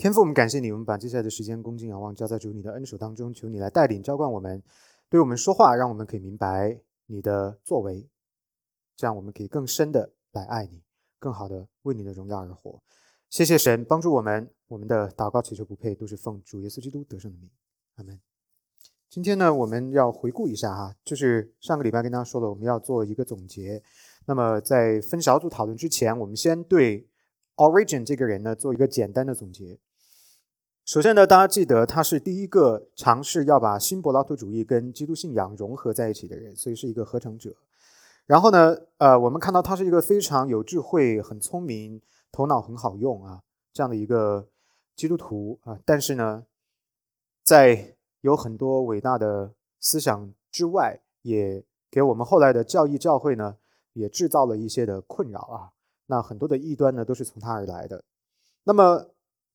天父，我们感谢你，我们把接下来的时间恭敬仰望，交在主你的恩手当中，求你来带领、浇灌我们，对我们说话，让我们可以明白你的作为，这样我们可以更深的来爱你，更好的为你的荣耀而活。谢谢神帮助我们，我们的祷告祈求不配，都是奉主耶稣基督得胜的名，阿门。今天呢，我们要回顾一下哈，就是上个礼拜跟大家说了，我们要做一个总结。那么在分小组讨论之前，我们先对 Origin 这个人呢做一个简单的总结。首先呢，大家记得他是第一个尝试要把新柏拉图主义跟基督信仰融合在一起的人，所以是一个合成者。然后呢，呃，我们看到他是一个非常有智慧、很聪明、头脑很好用啊这样的一个基督徒啊。但是呢，在有很多伟大的思想之外，也给我们后来的教义教会呢，也制造了一些的困扰啊。那很多的异端呢，都是从他而来的。那么。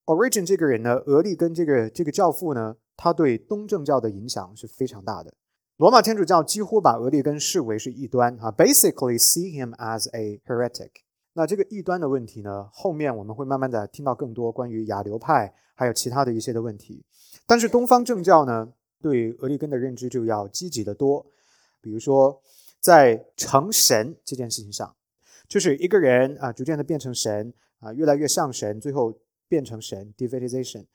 Origin 这个人呢，俄利根这个这个教父呢，他对东正教的影响是非常大的。罗马天主教几乎把俄利根视为是异端啊，basically see him as a heretic。那这个异端的问题呢，后面我们会慢慢的听到更多关于亚流派还有其他的一些的问题。但是东方正教呢，对俄利根的认知就要积极的多。比如说，在成神这件事情上，就是一个人啊，逐渐的变成神啊，越来越像神，最后。变成神，divinization。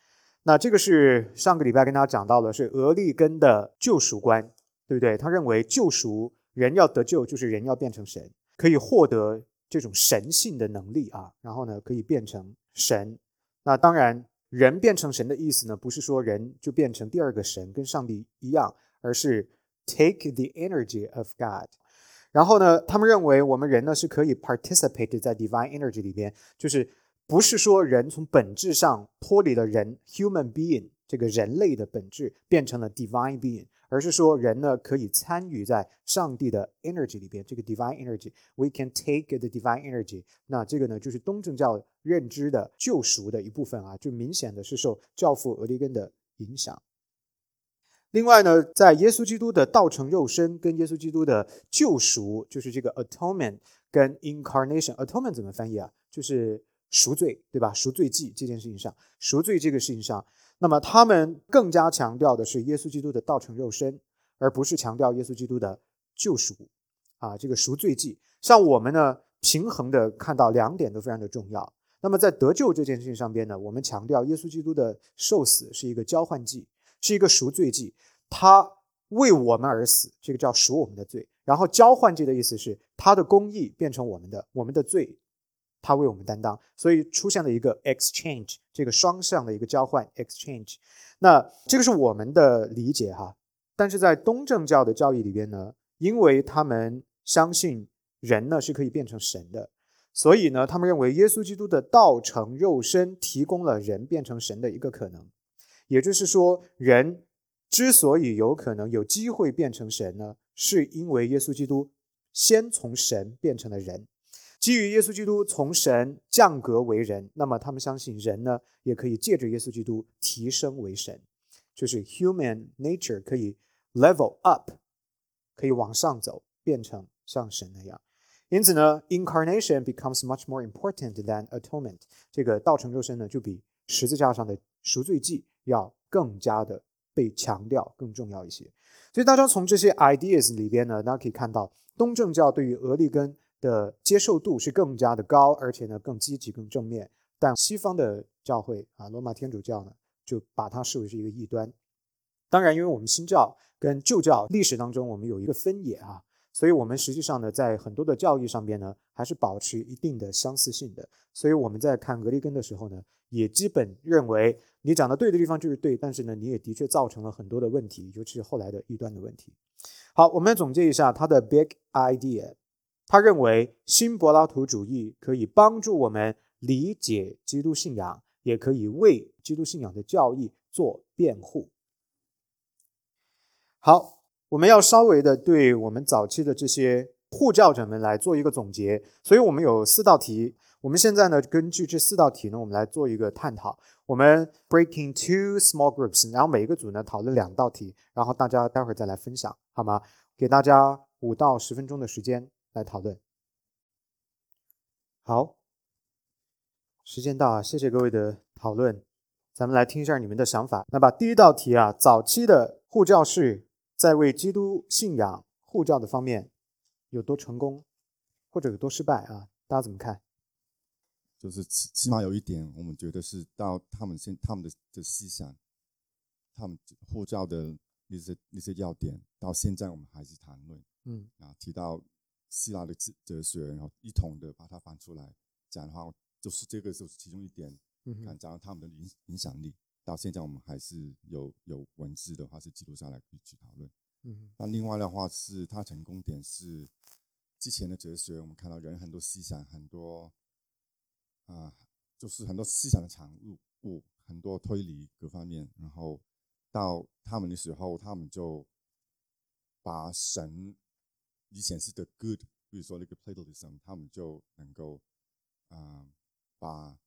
那这个是上个礼拜跟大家讲到的，是俄利根的救赎观，对不对？他认为救赎人要得救，就是人要变成神，可以获得这种神性的能力啊。然后呢，可以变成神。那当然，人变成神的意思呢，不是说人就变成第二个神，跟上帝一样，而是 take the energy of God。然后呢，他们认为我们人呢是可以 participate 在 divine energy 里边，就是。不是说人从本质上脱离了人 human being 这个人类的本质，变成了 divine being，而是说人呢可以参与在上帝的 energy 里边，这个 divine energy，we can take the divine energy。那这个呢就是东正教认知的救赎的一部分啊，就明显的是受教父俄利根的影响。另外呢，在耶稣基督的道成肉身跟耶稣基督的救赎，就是这个 atonement 跟 incarnation，atonement 怎么翻译啊？就是。赎罪，对吧？赎罪祭这件事情上，赎罪这个事情上，那么他们更加强调的是耶稣基督的道成肉身，而不是强调耶稣基督的救赎啊。这个赎罪祭，像我们呢，平衡的看到两点都非常的重要。那么在得救这件事情上边呢，我们强调耶稣基督的受死是一个交换祭，是一个赎罪祭，他为我们而死，这个叫赎我们的罪。然后交换祭的意思是他的公义变成我们的，我们的罪。他为我们担当，所以出现了一个 exchange，这个双向的一个交换 exchange。那这个是我们的理解哈，但是在东正教的教义里边呢，因为他们相信人呢是可以变成神的，所以呢，他们认为耶稣基督的道成肉身提供了人变成神的一个可能。也就是说，人之所以有可能有机会变成神呢，是因为耶稣基督先从神变成了人。基于耶稣基督从神降格为人，那么他们相信人呢也可以借着耶稣基督提升为神，就是 human nature 可以 level up，可以往上走，变成像神那样。因此呢，incarnation becomes much more important than atonement。这个道成肉身呢，就比十字架上的赎罪祭要更加的被强调，更重要一些。所以大家从这些 ideas 里边呢，大家可以看到东正教对于俄利根。的接受度是更加的高，而且呢更积极、更正面。但西方的教会啊，罗马天主教呢，就把它视为是一个异端。当然，因为我们新教跟旧教历史当中我们有一个分野啊，所以我们实际上呢，在很多的教义上边呢，还是保持一定的相似性的。所以我们在看格里根的时候呢，也基本认为你讲的对的地方就是对，但是呢，你也的确造成了很多的问题，尤其是后来的异端的问题。好，我们来总结一下他的 big idea。他认为新柏拉图主义可以帮助我们理解基督信仰，也可以为基督信仰的教义做辩护。好，我们要稍微的对我们早期的这些护教者们来做一个总结。所以我们有四道题，我们现在呢根据这四道题呢，我们来做一个探讨。我们 breaking two small groups，然后每一个组呢讨论两道题，然后大家待会儿再来分享，好吗？给大家五到十分钟的时间。来讨论。好，时间到啊！谢谢各位的讨论。咱们来听一下你们的想法。那把第一道题啊，早期的护教士在为基督信仰护教的方面有多成功，或者有多失败啊？大家怎么看？就是起起码有一点，我们觉得是到他们现他们的的思想，他们护教的那些那些要点，到现在我们还是谈论。嗯啊，提到希腊的哲哲学，然后一统的把它翻出来讲的话，就是这个就是其中一点，嗯讲他们的影影响力。到现在我们还是有有文字的话是记录下来可以去讨论。嗯那另外的话是它成功点是之前的哲学，我们看到人很多思想很多啊、就是很多思想的产物物，很多推理各方面，然后到他们的时候，他们就把神以前是 the good，比如说那个 Platonism，他们就能够啊、把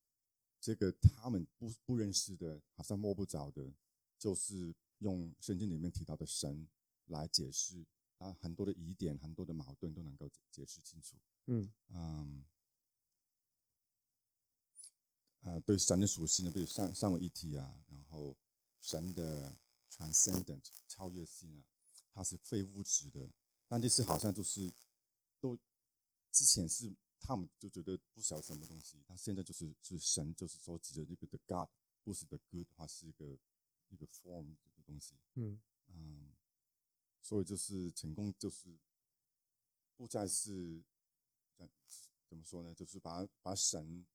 这个他们不不认识的，好像摸不着的，就是用圣经里面提到的神来解释，啊，很多的疑点、很多的矛盾都能够解解释清楚。嗯嗯，呃，对神的属性呢，比如上上为一体啊，然后神的 transcendent 超越性啊，它是非物质的，但这次好像就是都之前是他们就觉得不晓得什么东西，但现在就是是神，就是说指着那个 the God，不是 the good，话是一个一个 form 这个东西。嗯嗯，所以就是成功，就是不再是怎怎么说呢？就是把把神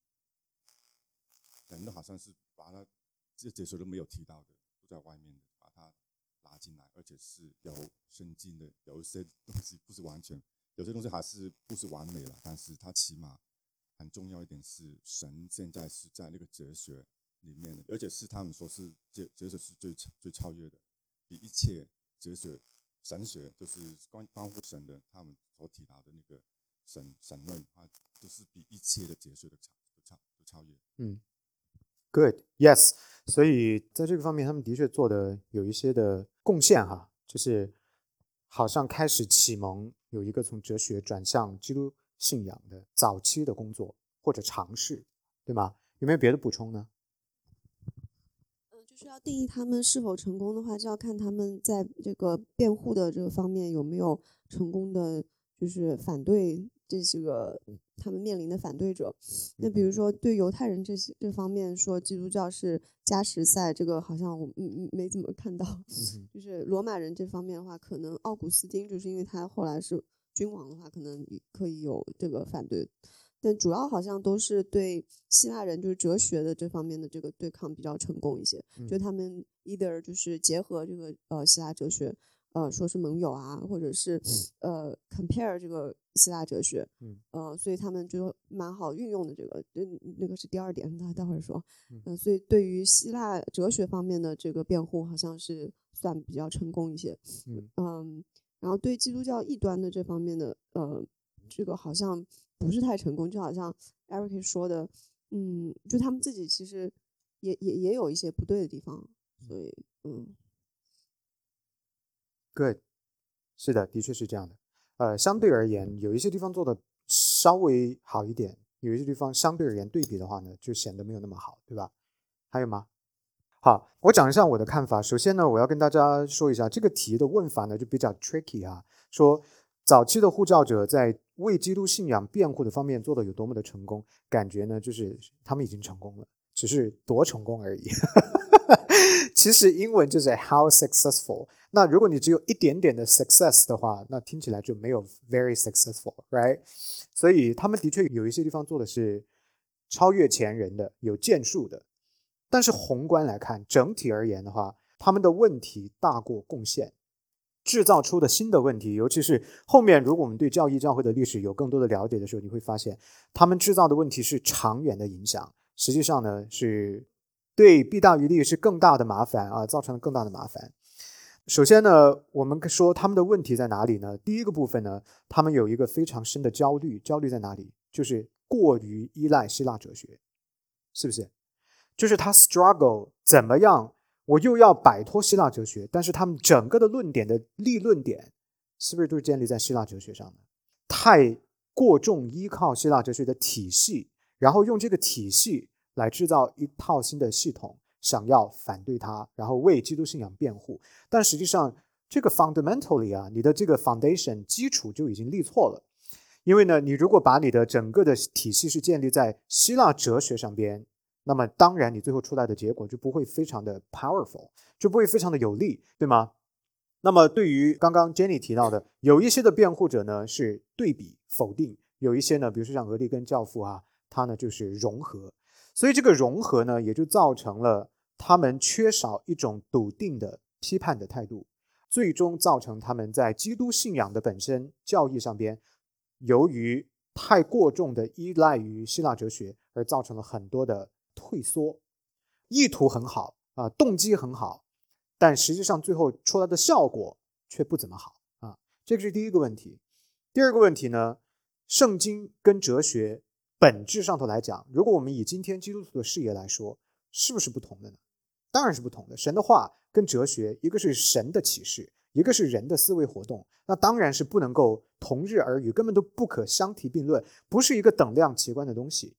人都好像是把他这解说都没有提到的，都在外面的，把它拉进来，而且是有圣经的，有一些东西不是完全，有些东西还是不是完美了，但是它起码很重要一点是神现在是在那个哲学里面的，而且是他们说是哲哲学是最最超越的。比一切哲学、神学，就是关关乎神的，他们所提到的那个神神论啊，就是比一切的哲学的超都超都超越。嗯，Good，Yes。所以在这个方面，他们的确做的有一些的贡献哈，就是好像开始启蒙有一个从哲学转向基督信仰的早期的工作或者尝试，对吗？有没有别的补充呢？就是要定义他们是否成功的话，就要看他们在这个辩护的这个方面有没有成功的，就是反对这些个他们面临的反对者。那比如说对犹太人这些这方面说基督教是加时赛，这个好像我嗯嗯没怎么看到。嗯就是罗马人这方面的话，可能奥古斯丁就是因为他后来是君王的话，可能可以有这个反对。但主要好像都是对希腊人就是哲学的这方面的这个对抗比较成功一些，就嗯他们 either 就是结合这个呃希腊哲学，呃说是盟友啊，或者是呃 compare 这个希腊哲学，嗯。呃，所以他们就蛮好运用的这个，对，那个是第二点，待待会儿说，嗯。呃，所以对于希腊哲学方面的这个辩护，好像是算比较成功一些，嗯。嗯，然后对基督教异端的这方面的，呃，这个好像不是太成功，就好像 Eric 说的，嗯，就他们自己其实也也也有一些不对的地方，所以，嗯，Good，是的，的确是这样的。呃，相对而言，有一些地方做的稍微好一点，有一些地方相对而言对比的话呢，就显得没有那么好，对吧？还有吗？好，我讲一下我的看法。首先呢，我要跟大家说一下这个题的问法呢就比较 tricky 啊，说早期的护教者在为基督信仰辩护的方面做的有多么的成功，感觉呢就是他们已经成功了，只是多成功而已。其实英文就是 how successful。那如果你只有一点点的 success 的话，那听起来就没有 very successful，right？所以他们的确有一些地方做的是超越前人的，有建树的。但是宏观来看，整体而言的话，他们的问题大过贡献，制造出的新的问题，尤其是后面，如果我们对教义教会的历史有更多的了解的时候，你会发现，他们制造的问题是长远的影响，实际上呢是对弊大于利，是更大的麻烦啊，造成了更大的麻烦。首先呢，我们说他们的问题在哪里呢？第一个部分呢，他们有一个非常深的焦虑，焦虑在哪里？就是过于依赖希腊哲学，是不是？就是他 struggle 怎么样，我又要摆脱希腊哲学，但是他们整个的论点的立论点，是不是都是建立在希腊哲学上的？太过重依靠希腊哲学的体系，然后用这个体系来制造一套新的系统，想要反对他，然后为基督信仰辩护。但实际上，这个 fundamentally 啊，你的这个 foundation 基础就已经立错了。因为呢，你如果把你的整个的体系是建立在希腊哲学上边，那么当然你最后出来的结果就不会非常的 powerful，就不会非常的有力，对吗？那么对于刚刚 Jenny 提到的，有一些的辩护者呢是对比否定，有一些呢，比如说像俄利根教父啊，他呢就是融合，所以这个融合呢也就造成了他们缺少一种笃定的批判的态度，最终造成他们在基督信仰的本身教义上边。由于太过重的依赖于希腊哲学，而造成了很多的退缩。意图很好啊，动机很好，但实际上最后出来的效果却不怎么好啊。这个是第一个问题。第二个问题呢，圣经跟哲学本质上头来讲，如果我们以今天基督徒的视野来说，是不是不同的呢？当然是不同的。神的话跟哲学，一个是神的启示。一个是人的思维活动，那当然是不能够同日而语，根本都不可相提并论，不是一个等量齐观的东西。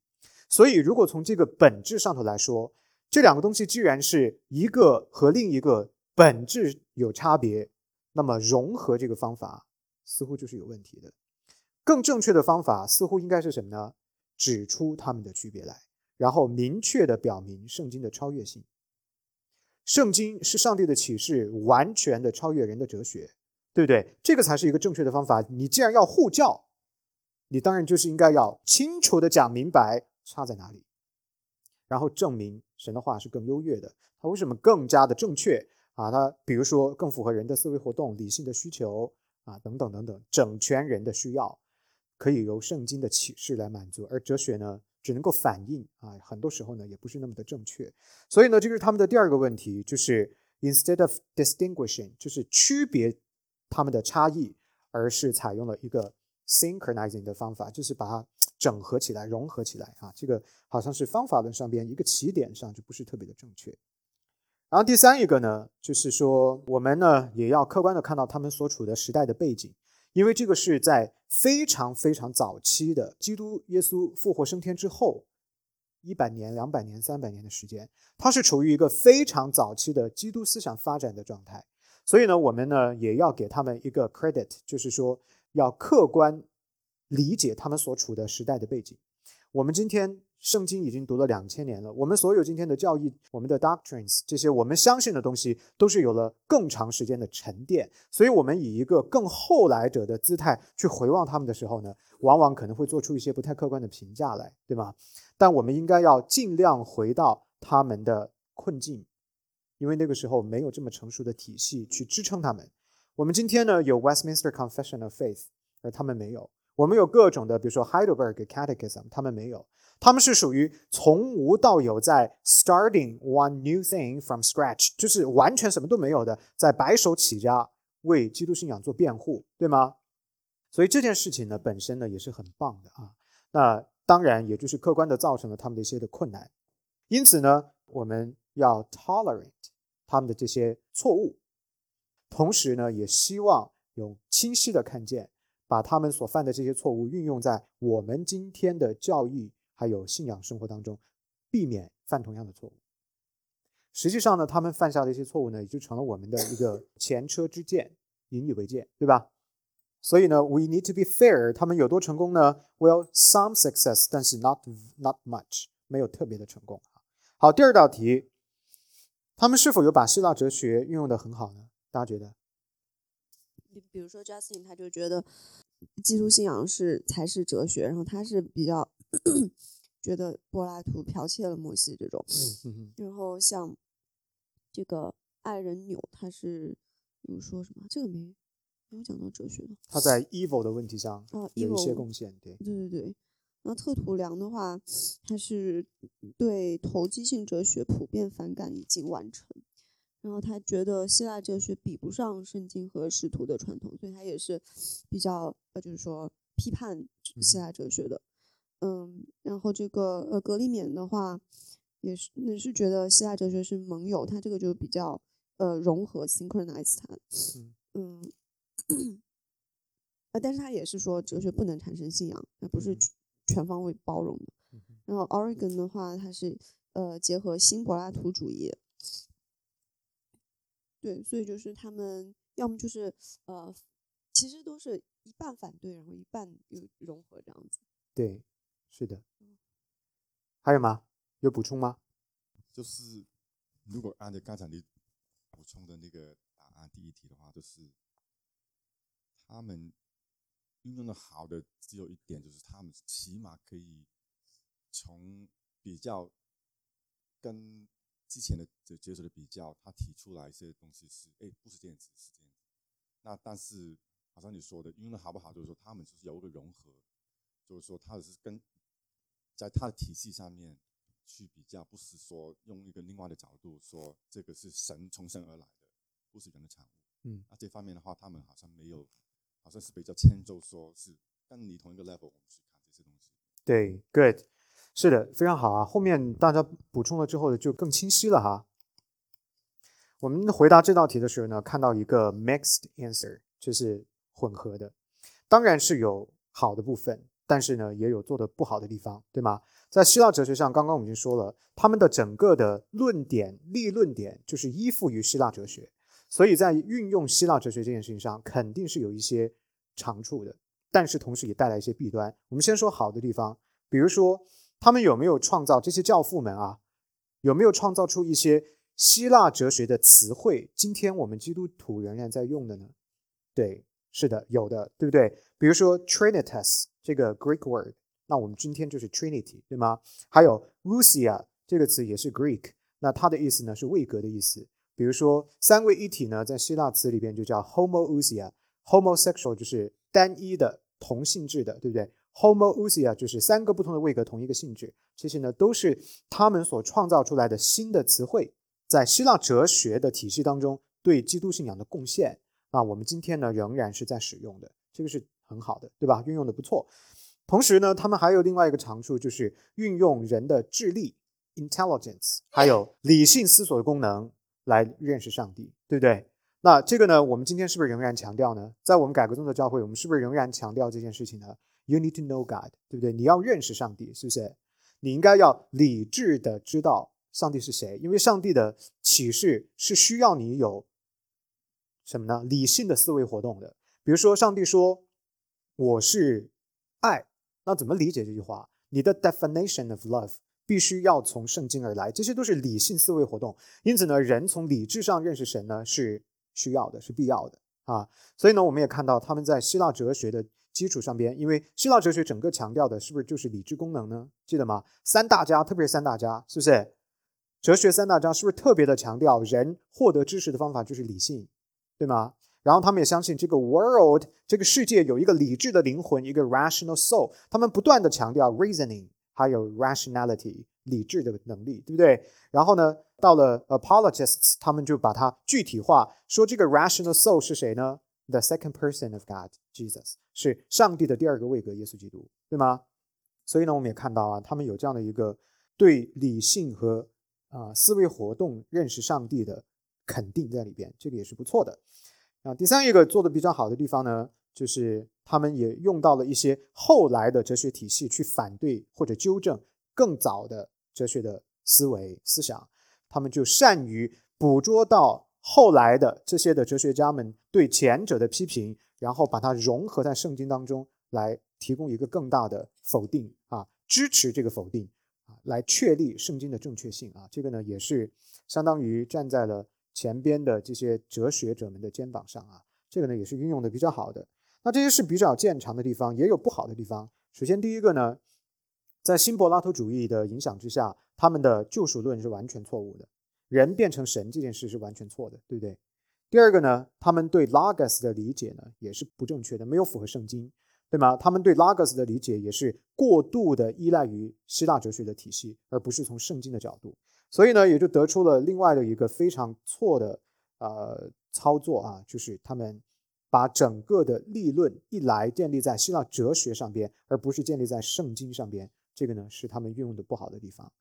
所以，如果从这个本质上头来说，这两个东西既然是一个和另一个本质有差别，那么融合这个方法似乎就是有问题的。更正确的方法似乎应该是什么呢？指出他们的区别来，然后明确的表明圣经的超越性。圣经是上帝的启示，完全的超越人的哲学，对不对？这个才是一个正确的方法。你既然要护教，你当然就是应该要清楚的讲明白差在哪里，然后证明神的话是更优越的。它为什么更加的正确啊？它比如说更符合人的思维活动、理性的需求啊，等等等等，整全人的需要，可以由圣经的启示来满足，而哲学呢？只能够反映啊，很多时候呢也不是那么的正确，所以呢，这个是他们的第二个问题，就是 instead of distinguishing，就是区别他们的差异，而是采用了一个 synchronizing 的方法，就是把它整合起来、融合起来啊，这个好像是方法论上边一个起点上就不是特别的正确。然后第三一个呢，就是说我们呢也要客观的看到他们所处的时代的背景。因为这个是在非常非常早期的基督耶稣复活升天之后，一百年、两百年、三百年的时间，它是处于一个非常早期的基督思想发展的状态。所以呢，我们呢也要给他们一个 credit，就是说要客观理解他们所处的时代的背景。我们今天。圣经已经读了两千年了，我们所有今天的教义，我们的 doctrines 这些我们相信的东西，都是有了更长时间的沉淀。所以，我们以一个更后来者的姿态去回望他们的时候呢，往往可能会做出一些不太客观的评价来，对吗？但我们应该要尽量回到他们的困境，因为那个时候没有这么成熟的体系去支撑他们。我们今天呢，有 Westminster Confession of Faith，而他们没有。我们有各种的，比如说 Heidelberg Catechism，他们没有。他们是属于从无到有，在 starting one new thing from scratch，就是完全什么都没有的，在白手起家为基督信仰做辩护，对吗？所以这件事情呢，本身呢也是很棒的啊。那当然，也就是客观的造成了他们的一些的困难。因此呢，我们要 tolerate 他们的这些错误，同时呢，也希望有清晰的看见，把他们所犯的这些错误运用在我们今天的教育。还有信仰生活当中，避免犯同样的错误。实际上呢，他们犯下的一些错误呢，也就成了我们的一个前车之鉴，引以为戒，对吧？所以呢，we need to be fair。他们有多成功呢？Well, some success，但是 not not much，没有特别的成功。好，第二道题，他们是否有把希腊哲学运用的很好呢？大家觉得？你比如说，Justin，他就觉得基督信仰是才是哲学，然后他是比较。觉得柏拉图剽窃了摩西这种，然后像这个爱人纽，他是比如说什么？这个没没有讲到哲学的。他在 evil 的问题上有一些贡献，对对对对。然后特图良的话，他是对投机性哲学普遍反感已经完成，然后他觉得希腊哲学比不上圣经和使徒的传统，所以他也是比较呃，就是说批判希腊哲学的。嗯，然后这个呃，格里勉的话，也是也是觉得希腊哲学是盟友，他这个就比较呃融合 synchronize 它，嗯，呃，但是他也是说哲学不能产生信仰，那不是全方位包容的。然后 Oregon 的话，他是呃结合新柏拉图主义。对，所以就是他们要么就是呃，其实都是一半反对，然后一半又融合这样子。对，是的。还有吗？有补充吗？就是如果按照刚才你补充的那个答案第一题的话，就是他们运用的好的只有一点，就是他们起码可以从比较跟之前的这接受的比较，他提出来一些东西是，哎，不是这样子，是这样子。那但是好像你说的运用的好不好，就是说他们就是有一个融合，就是说他是跟在他的体系上面。去比较，不是说用一个另外的角度说这个是神从神而来的，不是人的产物。嗯，那这方面的话，他们好像没有，好像是比较迁就，说是跟你同一个 level，我们去看这些东西。对，good，是的，非常好啊。后面大家补充了之后就更清晰了哈。我们回答这道题的时候呢，看到一个 mixed answer，就是混合的，当然是有好的部分。但是呢，也有做的不好的地方，对吗？在希腊哲学上，刚刚我们已经说了，他们的整个的论点、立论点就是依附于希腊哲学，所以在运用希腊哲学这件事情上，肯定是有一些长处的，但是同时也带来一些弊端。我们先说好的地方，比如说他们有没有创造这些教父们啊，有没有创造出一些希腊哲学的词汇？今天我们基督徒仍然在用的呢？对，是的，有的，对不对？比如说 Trinitas。这个 Greek word，那我们今天就是 Trinity，对吗？还有 Usia 这个词也是 Greek，那它的意思呢是位格的意思。比如说三位一体呢，在希腊词里边就叫 Homoousia，homosexual 就是单一的同性质的，对不对？Homoousia 就是三个不同的位格同一个性质，这些呢都是他们所创造出来的新的词汇，在希腊哲学的体系当中对基督信仰的贡献那，我们今天呢仍然是在使用的，这个是。很好的，对吧？运用的不错。同时呢，他们还有另外一个长处，就是运用人的智力 （intelligence） 还有理性思索的功能来认识上帝，对不对？那这个呢，我们今天是不是仍然强调呢？在我们改革中的教会，我们是不是仍然强调这件事情呢？You need to know God，对不对？你要认识上帝，是不是？你应该要理智的知道上帝是谁，因为上帝的启示是需要你有什么呢？理性的思维活动的。比如说，上帝说。我是爱，那怎么理解这句话？你的 definition of love 必须要从圣经而来，这些都是理性思维活动。因此呢，人从理智上认识神呢是需要的，是必要的啊。所以呢，我们也看到他们在希腊哲学的基础上边，因为希腊哲学整个强调的是不是就是理智功能呢？记得吗？三大家，特别是三大家，是不是？哲学三大家是不是特别的强调人获得知识的方法就是理性，对吗？然后他们也相信这个 world 这个世界有一个理智的灵魂，一个 rational soul。他们不断的强调 reasoning，还有 rationality 理智的能力，对不对？然后呢，到了 apologists，他们就把它具体化，说这个 rational soul 是谁呢？The second person of God，Jesus 是上帝的第二个位格，耶稣基督，对吗？所以呢，我们也看到啊，他们有这样的一个对理性和啊思维活动认识上帝的肯定在里边，这个也是不错的。啊，第三一个做的比较好的地方呢，就是他们也用到了一些后来的哲学体系去反对或者纠正更早的哲学的思维思想，他们就善于捕捉到后来的这些的哲学家们对前者的批评，然后把它融合在圣经当中，来提供一个更大的否定啊，支持这个否定啊，来确立圣经的正确性啊，这个呢也是相当于站在了。前边的这些哲学者们的肩膀上啊，这个呢也是运用的比较好的。那这些是比较见长的地方，也有不好的地方。首先第一个呢，在新柏拉图主义的影响之下，他们的救赎论是完全错误的，人变成神这件事是完全错的，对不对？第二个呢，他们对 logos 的理解呢也是不正确的，没有符合圣经，对吗？他们对 logos 的理解也是过度的依赖于希腊哲学的体系，而不是从圣经的角度。所以呢，也就得出了另外的一个非常错的呃操作啊，就是他们把整个的立论一来建立在希腊哲学上边，而不是建立在圣经上边。这个呢是他们运用的不好的地方。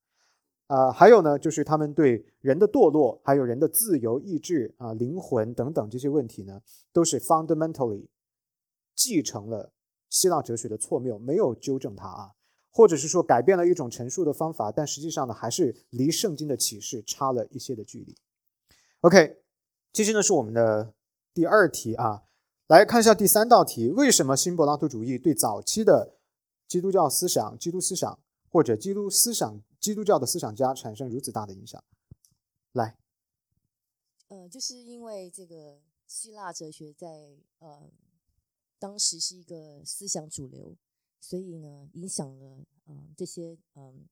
啊，还有呢，就是他们对人的堕落，还有人的自由意志啊、灵魂等等这些问题呢，都是 fundamentally 继承了希腊哲学的错谬，没有纠正它啊。或者是说改变了一种陈述的方法，但实际上呢，还是离圣经的启示差了一些的距离。OK，接着呢是我们的第二题啊，来看一下第三道题：为什么新柏拉图主义对早期的基督教思想、基督思想或者基督思想、基督教的思想家产生如此大的影响？来，呃，就是因为这个希腊哲学在呃当时是一个思想主流，所以呢，影响了嗯这些嗯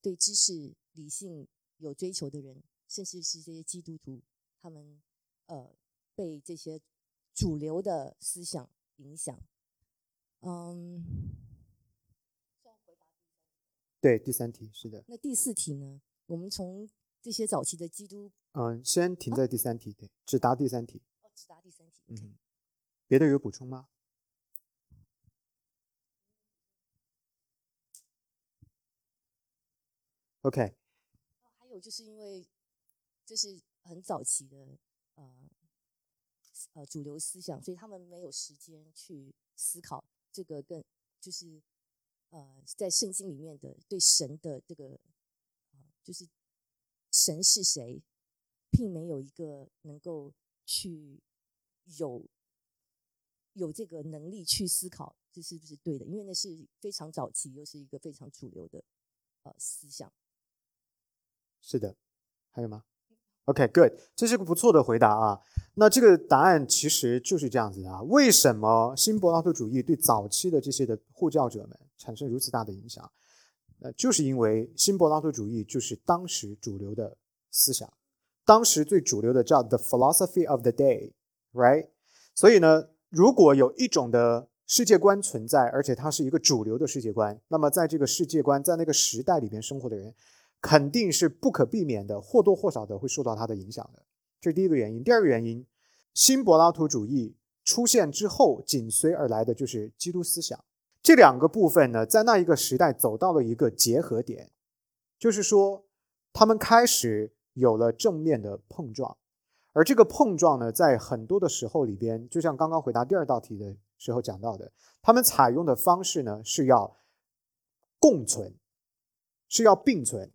对知识理性有追求的人，甚至是这些基督徒，他们呃被这些主流的思想影响。嗯，对，第三题是的，那第四题呢？我们从这些早期的基督嗯，先停在第三题，对，只答第三题。哦，只答第三题。嗯，别的有补充吗？OK，还有就是因为这是很早期的呃呃主流思想，所以他们没有时间去思考这个更就是呃在圣经里面的对神的这个就是神是谁，并没有一个能够去有有这个能力去思考这是不是对的，因为那是非常早期，又是一个非常主流的呃思想。是的，还有吗？OK，Good，这是个不错的回答啊。那这个答案其实就是这样子的啊。为什么新柏拉图主义对早期的这些的护教者们产生如此大的影响？呃，就是因为新柏拉图主义就是当时主流的思想，当时最主流的叫 the philosophy of the day，right？所以呢，如果有一种的世界观存在，而且它是一个主流的世界观，那么在这个世界观在那个时代里边生活的人，肯定是不可避免的，或多或少的会受到它的影响的。这是第一个原因。第二个原因，新柏拉图主义出现之后，紧随而来的就是基督思想。这两个部分呢，在那一个时代走到了一个结合点，就是说，他们开始有了正面的碰撞，而这个碰撞呢，在很多的时候里边，就像刚刚回答第二道题的时候讲到的，他们采用的方式呢，是要共存，是要并存，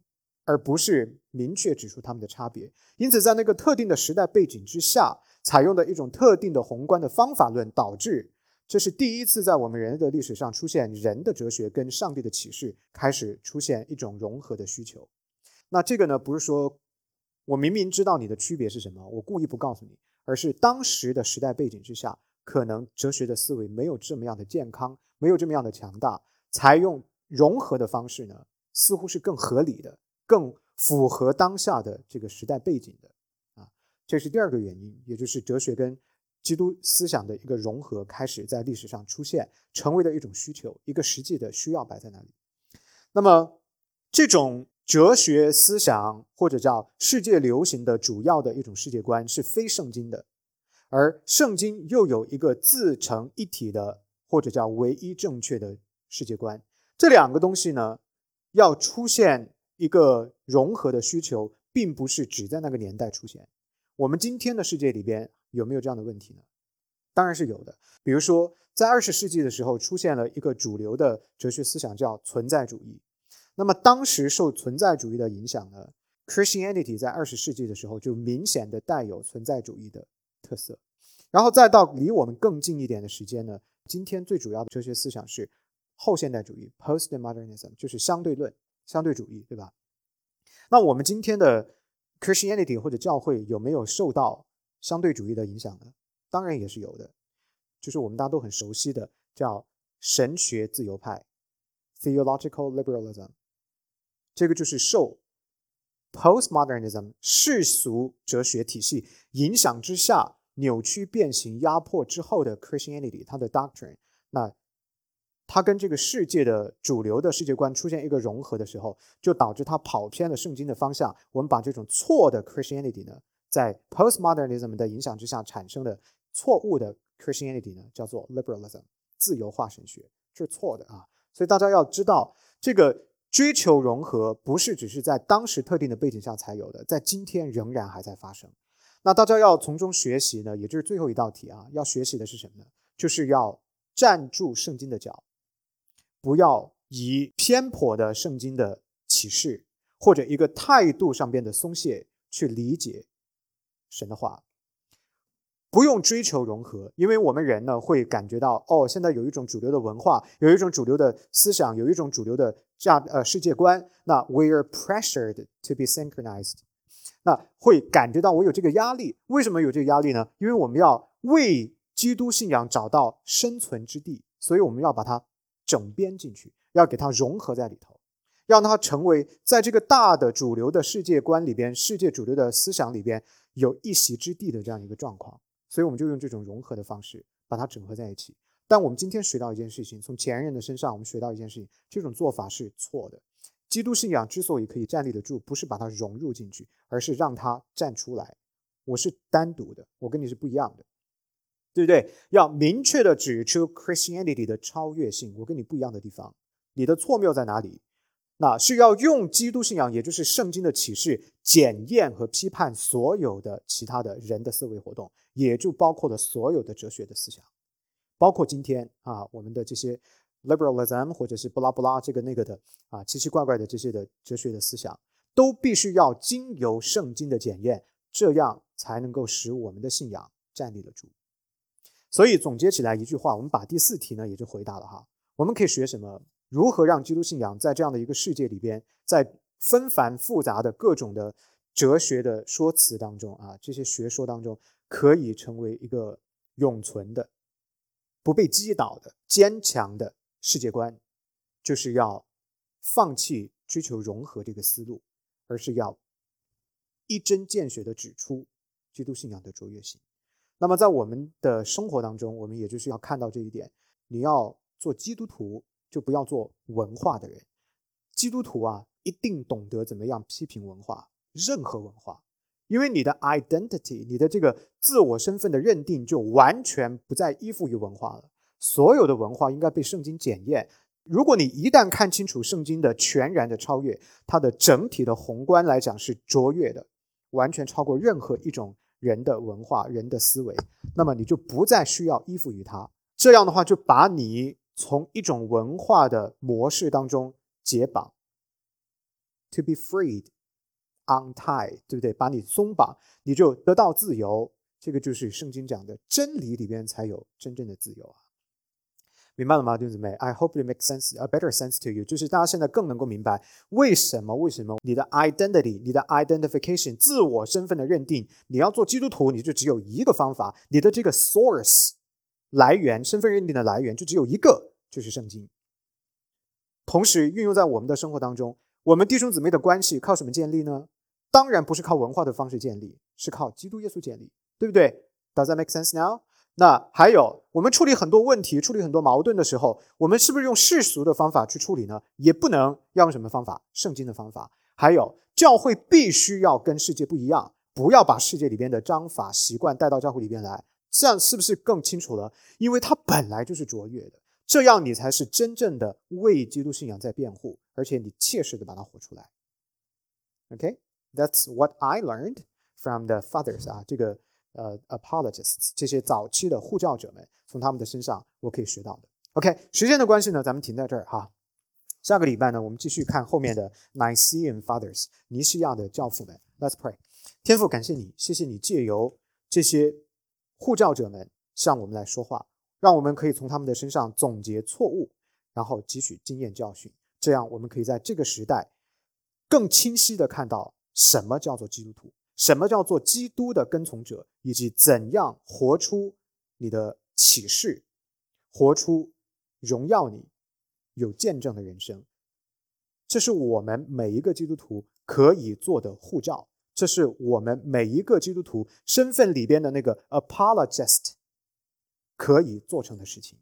而不是明确指出他们的差别。因此，在那个特定的时代背景之下，采用的一种特定的宏观的方法论，导致这是第一次在我们人类的历史上出现人的哲学跟上帝的启示开始出现一种融合的需求。那这个呢，不是说我明明知道你的区别是什么，我故意不告诉你，而是当时的时代背景之下，可能哲学的思维没有这么样的健康，没有这么样的强大，采用融合的方式呢，似乎是更合理的，更符合当下的这个时代背景的啊。这是第二个原因，也就是哲学跟基督思想的一个融合开始在历史上出现，成为了一种需求，一个实际的需要摆在那里。那么这种。哲学思想或者叫世界流行的主要的一种世界观是非圣经的，而圣经又有一个自成一体的或者叫唯一正确的世界观。这两个东西呢，要出现一个融合的需求，并不是只在那个年代出现。我们今天的世界里边有没有这样的问题呢？当然是有的。比如说，在二十世纪的时候，出现了一个主流的哲学思想叫存在主义。那么当时受存在主义的影响呢，Christianity 在二十世纪的时候就明显的带有存在主义的特色，然后再到离我们更近一点的时间呢，今天最主要的哲学思想是后现代主义 （Postmodernism），就是相对论、相对主义，对吧？那我们今天的 Christianity 或者教会有没有受到相对主义的影响呢？当然也是有的，就是我们大家都很熟悉的叫神学自由派 （Theological Liberalism）。这个就是受 postmodernism 世俗哲学体系影响之下扭曲、变形、压迫之后的 Christianity，它的 doctrine，那它跟这个世界的主流的世界观出现一个融合的时候，就导致它跑偏了圣经的方向。我们把这种错的 Christianity 呢，在 postmodernism 的影响之下产生的错误的 Christianity 呢，叫做 liberalism 自由化神学，这是错的啊。所以大家要知道这个。追求融合不是只是在当时特定的背景下才有的，在今天仍然还在发生。那大家要从中学习呢，也就是最后一道题啊，要学习的是什么呢？就是要站住圣经的脚，不要以偏颇的圣经的启示，或者一个态度上边的松懈去理解神的话。不用追求融合，因为我们人呢会感觉到，哦，现在有一种主流的文化，有一种主流的思想，有一种主流的价呃世界观。那 we are pressured to be synchronized，那会感觉到我有这个压力。为什么有这个压力呢？因为我们要为基督信仰找到生存之地，所以我们要把它整编进去，要给它融合在里头，让它成为在这个大的主流的世界观里边、世界主流的思想里边有一席之地的这样一个状况。所以我们就用这种融合的方式把它整合在一起。但我们今天学到一件事情，从前人的身上我们学到一件事情，这种做法是错的。基督信仰之所以可以站立得住，不是把它融入进去，而是让它站出来。我是单独的，我跟你是不一样的，对不对？要明确的指出 Christianity 的超越性，我跟你不一样的地方，你的错谬在哪里？那是要用基督信仰，也就是圣经的启示，检验和批判所有的其他的人的思维活动，也就包括了所有的哲学的思想，包括今天啊我们的这些 liberalism 或者是不拉不拉这个那个的啊奇奇怪怪的这些的哲学的思想，都必须要经由圣经的检验，这样才能够使我们的信仰站立得住。所以总结起来一句话，我们把第四题呢也就回答了哈，我们可以学什么？如何让基督信仰在这样的一个世界里边，在纷繁复杂的各种的哲学的说辞当中啊，这些学说当中，可以成为一个永存的、不被击倒的、坚强的世界观？就是要放弃追求融合这个思路，而是要一针见血地指出基督信仰的卓越性。那么在我们的生活当中，我们也就是要看到这一点：你要做基督徒。就不要做文化的人，基督徒啊，一定懂得怎么样批评文化，任何文化，因为你的 identity，你的这个自我身份的认定就完全不再依附于文化了。所有的文化应该被圣经检验。如果你一旦看清楚圣经的全然的超越，它的整体的宏观来讲是卓越的，完全超过任何一种人的文化、人的思维，那么你就不再需要依附于它。这样的话，就把你。从一种文化的模式当中解绑，to be freed, untie，对不对？把你松绑，你就得到自由。这个就是圣经讲的真理里边才有真正的自由啊！明白了吗，弟兄姊妹？I hope it makes sense, a better sense to you。就是大家现在更能够明白为什么？为什么你的 identity、你的 identification、自我身份的认定，你要做基督徒，你就只有一个方法，你的这个 source。来源身份认定的来源就只有一个，就是圣经。同时运用在我们的生活当中，我们弟兄姊妹的关系靠什么建立呢？当然不是靠文化的方式建立，是靠基督耶稣建立，对不对？Does that make sense now？那还有，我们处理很多问题、处理很多矛盾的时候，我们是不是用世俗的方法去处理呢？也不能要用什么方法？圣经的方法。还有，教会必须要跟世界不一样，不要把世界里边的章法习惯带到教会里边来。这样是不是更清楚了？因为它本来就是卓越的，这样你才是真正的为基督信仰在辩护，而且你切实的把它活出来。OK，That's what I learned from the fathers 啊，这个呃 apologists 这些早期的护教者们，从他们的身上我可以学到的。OK，时间的关系呢，咱们停在这儿哈。下个礼拜呢，我们继续看后面的 Nicene Fathers 尼西亚的教父们。Let's pray，天父感谢你，谢谢你借由这些。护教者们向我们来说话，让我们可以从他们的身上总结错误，然后汲取经验教训。这样，我们可以在这个时代更清晰的看到什么叫做基督徒，什么叫做基督的跟从者，以及怎样活出你的启示，活出荣耀你、有见证的人生。这是我们每一个基督徒可以做的护照。这是我们每一个基督徒身份里边的那个 apologist 可以做成的事情，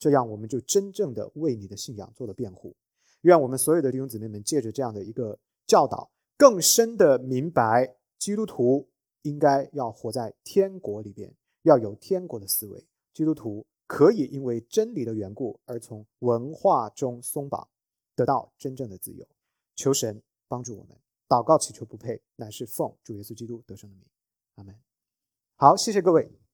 这样我们就真正的为你的信仰做了辩护。愿我们所有的弟兄姊妹们借着这样的一个教导，更深的明白基督徒应该要活在天国里边，要有天国的思维。基督徒可以因为真理的缘故而从文化中松绑，得到真正的自由。求神帮助我们。祷告祈求不配，乃是奉主耶稣基督得胜的名，阿门。好，谢谢各位。